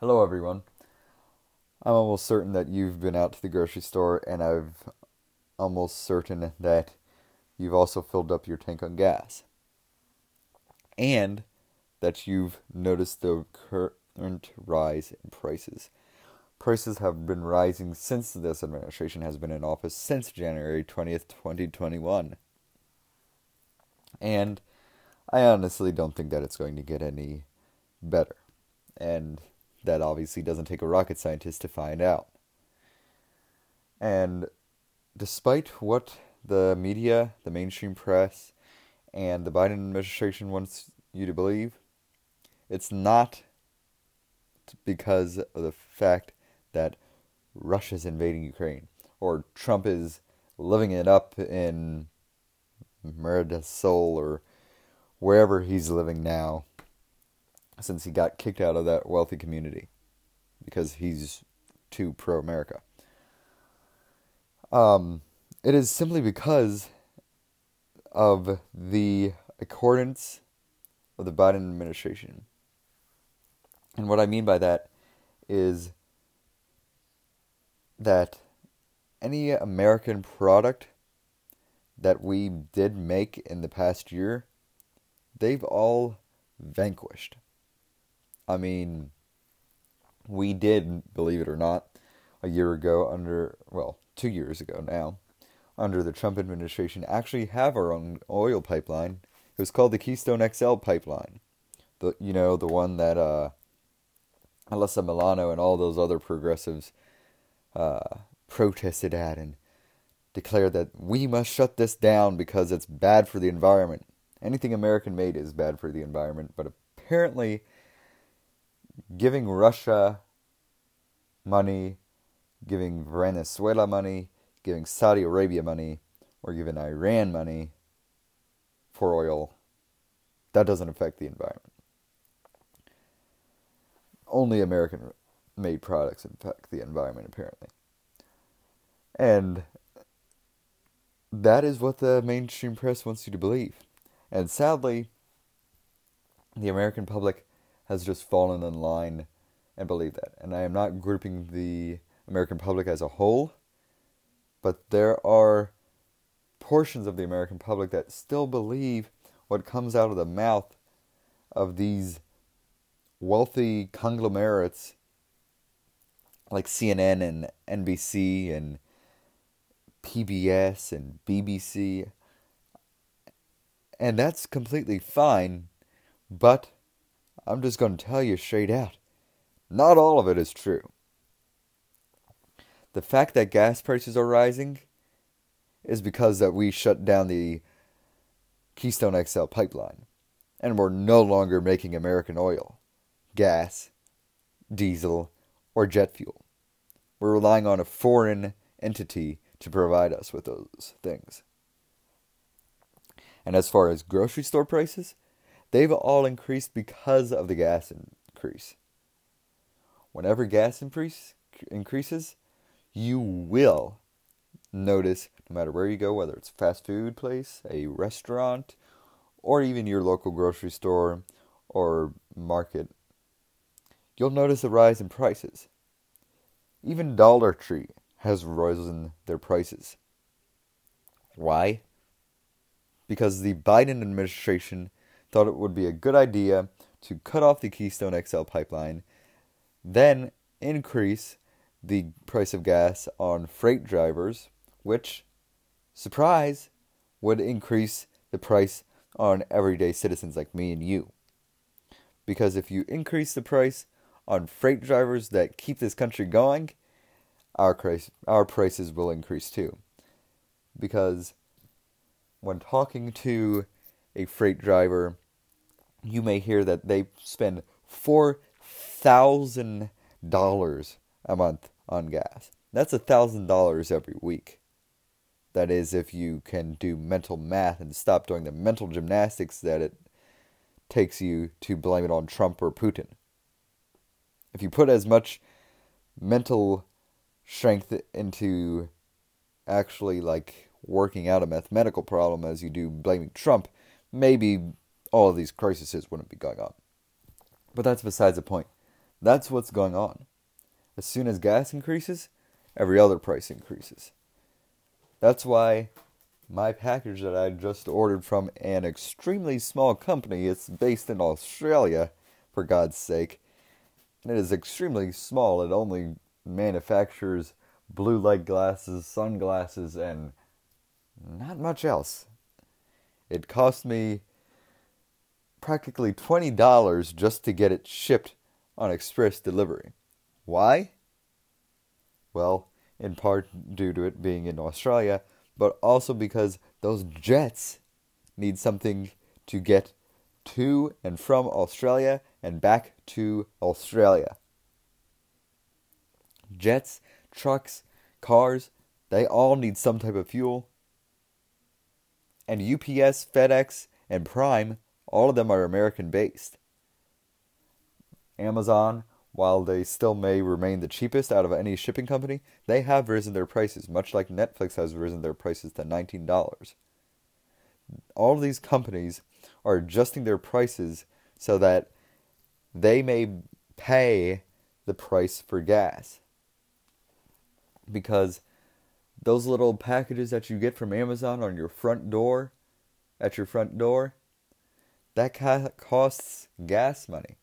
Hello, everyone. I'm almost certain that you've been out to the grocery store, and I'm almost certain that you've also filled up your tank on gas. And that you've noticed the current rise in prices. Prices have been rising since this administration has been in office since January 20th, 2021. And I honestly don't think that it's going to get any better. And that obviously doesn't take a rocket scientist to find out. And despite what the media, the mainstream press, and the Biden administration wants you to believe, it's not because of the fact that Russia's invading Ukraine or Trump is living it up in Merida Soul or wherever he's living now since he got kicked out of that wealthy community because he's too pro America. Um, it is simply because of the accordance of the Biden administration. And what I mean by that is that any American product that we did make in the past year, they've all vanquished. I mean, we did, believe it or not, a year ago under, well, two years ago now, under the Trump administration, actually have our own oil pipeline. It was called the Keystone XL pipeline. The you know the one that uh, Alyssa Milano and all those other progressives uh, protested at and declared that we must shut this down because it's bad for the environment. Anything American made is bad for the environment, but apparently giving Russia money, giving Venezuela money, giving Saudi Arabia money, or giving Iran money for oil, that doesn't affect the environment. Only American made products affect the environment, apparently. And that is what the mainstream press wants you to believe. And sadly, the American public has just fallen in line and believe that. And I am not grouping the American public as a whole, but there are portions of the American public that still believe what comes out of the mouth of these wealthy conglomerates like CNN and NBC and PBS and BBC. And that's completely fine, but I'm just going to tell you straight out not all of it is true. The fact that gas prices are rising is because that we shut down the Keystone XL pipeline and we're no longer making American oil, gas, diesel, or jet fuel. We're relying on a foreign entity to provide us with those things. And as far as grocery store prices, they've all increased because of the gas increase. Whenever gas increase, increases, you will notice, no matter where you go, whether it's a fast food place, a restaurant, or even your local grocery store or market, you'll notice a rise in prices. Even Dollar Tree has risen their prices. Why? Because the Biden administration thought it would be a good idea to cut off the Keystone XL pipeline, then increase the price of gas on freight drivers, which, surprise, would increase the price on everyday citizens like me and you. Because if you increase the price on freight drivers that keep this country going, our price, our prices will increase too. Because when talking to a freight driver, you may hear that they spend four thousand dollars a month on gas. That's a thousand dollars every week. That is, if you can do mental math and stop doing the mental gymnastics that it takes you to blame it on Trump or Putin. If you put as much mental strength into actually like working out a mathematical problem as you do blaming Trump, maybe all of these crises wouldn't be going on. But that's besides the point. That's what's going on. As soon as gas increases, every other price increases. That's why my package that I just ordered from an extremely small company, it's based in Australia, for God's sake, and it is extremely small. It only manufactures blue light glasses, sunglasses, and not much else. It cost me practically $20 just to get it shipped on express delivery. Why? Well, in part due to it being in Australia, but also because those jets need something to get to and from Australia and back to Australia. Jets, trucks, cars, they all need some type of fuel. And UPS, FedEx, and Prime, all of them are American based. Amazon, while they still may remain the cheapest out of any shipping company, they have risen their prices, much like Netflix has risen their prices to $19. All of these companies are adjusting their prices so that they may pay the price for gas. Because those little packages that you get from Amazon on your front door, at your front door, that costs gas money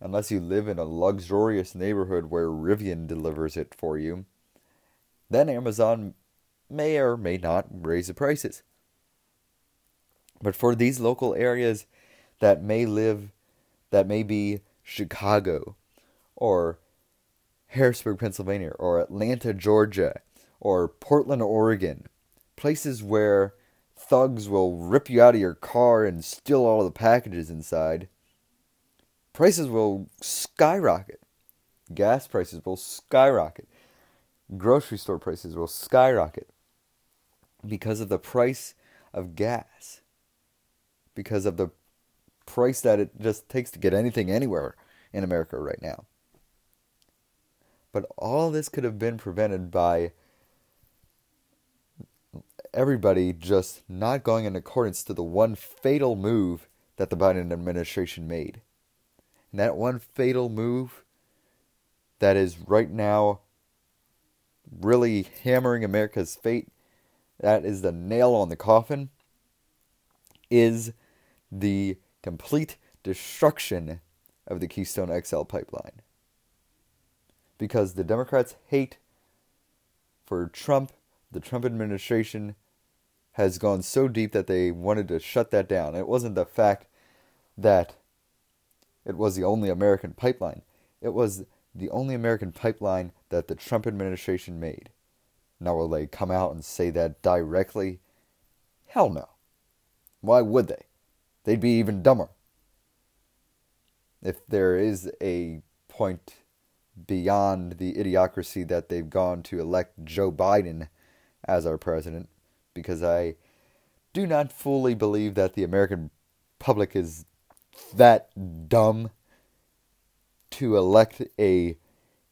unless you live in a luxurious neighborhood where Rivian delivers it for you, then Amazon may or may not raise the prices. But for these local areas that may live, that may be Chicago, or Harrisburg, Pennsylvania, or Atlanta, Georgia, or Portland, Oregon, places where thugs will rip you out of your car and steal all the packages inside prices will skyrocket. Gas prices will skyrocket. Grocery store prices will skyrocket because of the price of gas. Because of the price that it just takes to get anything anywhere in America right now. But all this could have been prevented by everybody just not going in accordance to the one fatal move that the Biden administration made. And that one fatal move that is right now really hammering America's fate, that is the nail on the coffin, is the complete destruction of the Keystone XL pipeline. Because the Democrats' hate for Trump, the Trump administration, has gone so deep that they wanted to shut that down. It wasn't the fact that it was the only American pipeline. It was the only American pipeline that the Trump administration made. Now, will they come out and say that directly? Hell no. Why would they? They'd be even dumber. If there is a point beyond the idiocracy that they've gone to elect Joe Biden as our president, because I do not fully believe that the American public is that dumb to elect a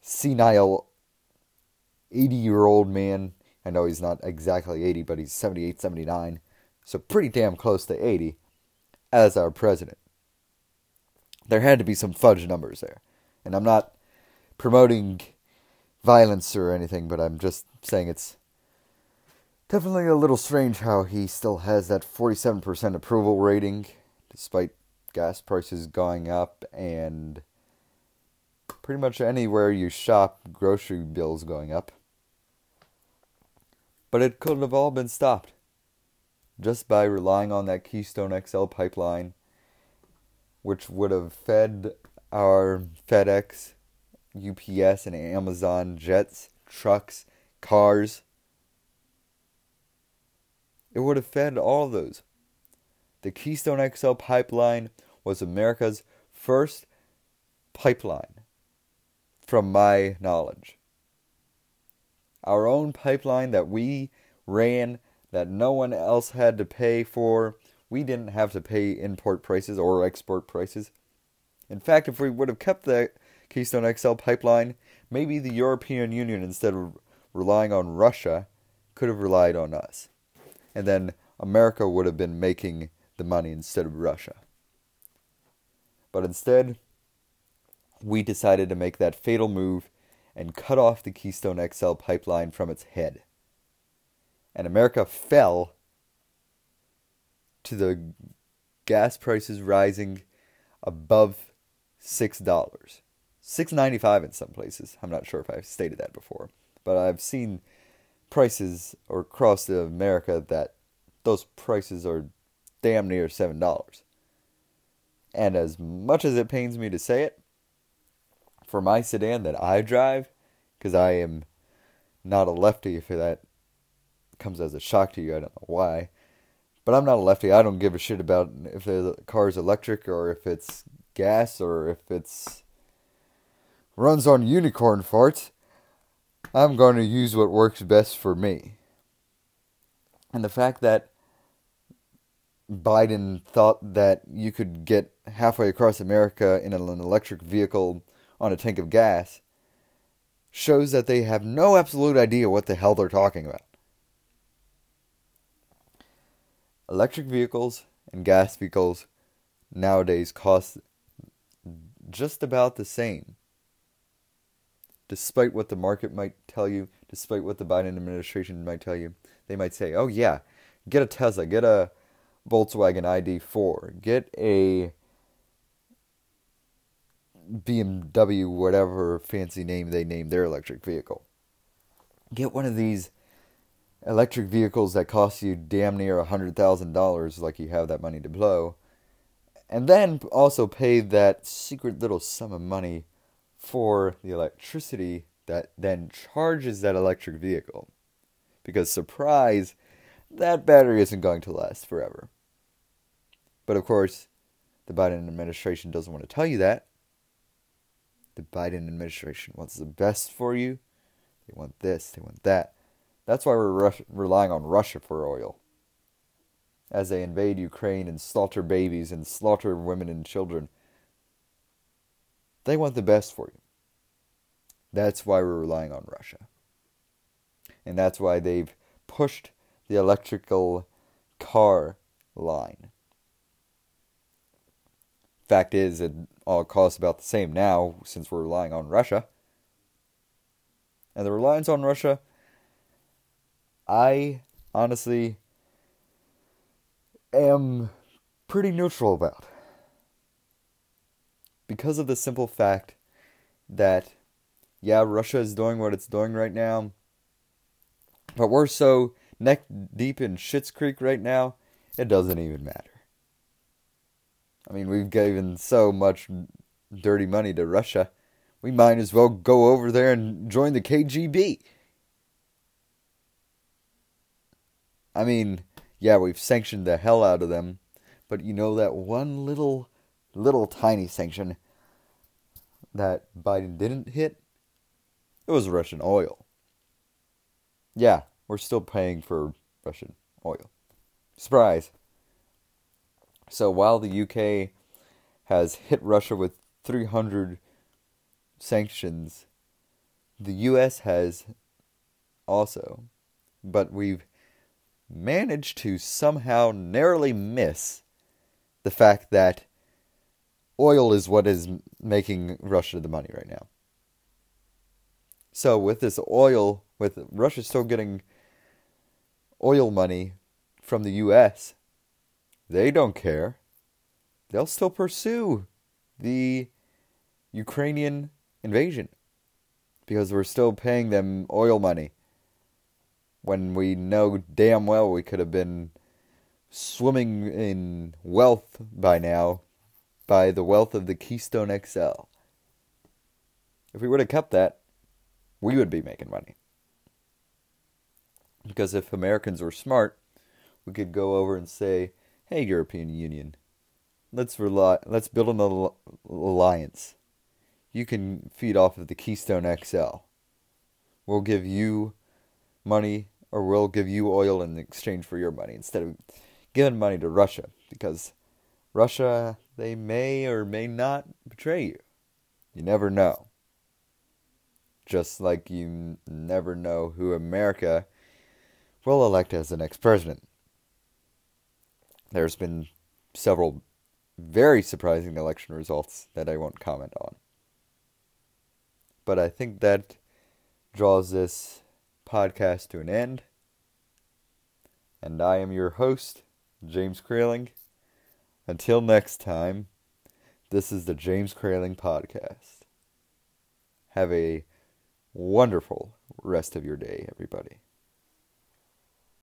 senile 80 year old man. I know he's not exactly 80, but he's 78, 79, so pretty damn close to 80 as our president. There had to be some fudge numbers there. And I'm not promoting violence or anything, but I'm just saying it's definitely a little strange how he still has that 47% approval rating, despite gas prices going up and pretty much anywhere you shop, grocery bills going up. But it could have all been stopped just by relying on that Keystone XL pipeline, which would have fed our FedEx, UPS, and Amazon jets, trucks, cars. It would have fed all those. The Keystone XL pipeline was America's first pipeline, from my knowledge. Our own pipeline that we ran, that no one else had to pay for. We didn't have to pay import prices or export prices. In fact, if we would have kept the Keystone XL pipeline, maybe the European Union, instead of relying on Russia, could have relied on us. And then America would have been making the money instead of Russia. But instead, we decided to make that fatal move and cut off the Keystone XL pipeline from its head. And America fell to the gas prices rising above six dollars, six ninety five in some places. I'm not sure if I've stated that before, but I've seen prices or across America that those prices are damn near seven dollars. And as much as it pains me to say it, for my sedan that I drive, because I am not a lefty, if that comes as a shock to you, I don't know why. But I'm not a lefty. I don't give a shit about if the car is electric or if it's gas or if it's runs on unicorn farts. I'm going to use what works best for me. And the fact that Biden thought that you could get halfway across America in an electric vehicle on a tank of gas shows that they have no absolute idea what the hell they're talking about. Electric vehicles and gas vehicles nowadays cost just about the same. Despite what the market might tell you, despite what the Biden administration might tell you, they might say, oh, yeah, get a Tesla, get a Volkswagen ID4, get a BMW, whatever fancy name they name their electric vehicle. Get one of these electric vehicles that cost you damn near a $100,000, like you have that money to blow, and then also pay that secret little sum of money for the electricity that then charges that electric vehicle. Because, surprise, that battery isn't going to last forever. But of course, the Biden administration doesn't want to tell you that. The Biden administration wants the best for you. They want this, they want that. That's why we're relying on Russia for oil. As they invade Ukraine and slaughter babies and slaughter women and children, they want the best for you. That's why we're relying on Russia. And that's why they've pushed the electrical car line. Fact is, it all costs about the same now since we're relying on Russia. And the reliance on Russia, I honestly am pretty neutral about. Because of the simple fact that, yeah, Russia is doing what it's doing right now, but we're so neck deep in Shit's Creek right now, it doesn't even matter. I mean, we've given so much dirty money to Russia. We might as well go over there and join the KGB. I mean, yeah, we've sanctioned the hell out of them, but you know that one little, little tiny sanction that Biden didn't hit? It was Russian oil. Yeah, we're still paying for Russian oil. Surprise. So while the UK has hit Russia with 300 sanctions, the US has also. But we've managed to somehow narrowly miss the fact that oil is what is making Russia the money right now. So with this oil, with Russia still getting oil money from the US, they don't care. They'll still pursue the Ukrainian invasion because we're still paying them oil money when we know damn well we could have been swimming in wealth by now by the wealth of the Keystone XL. If we were to cut that, we would be making money. Because if Americans were smart, we could go over and say, hey, European Union, let's rely, let's build an alliance. You can feed off of the Keystone XL. We'll give you money, or we'll give you oil in exchange for your money instead of giving money to Russia because Russia, they may or may not betray you. You never know. Just like you never know who America will elect as the next president. There's been several very surprising election results that I won't comment on. but I think that draws this podcast to an end. And I am your host, James Kraling. Until next time, this is the James Kraling Podcast. Have a wonderful rest of your day, everybody.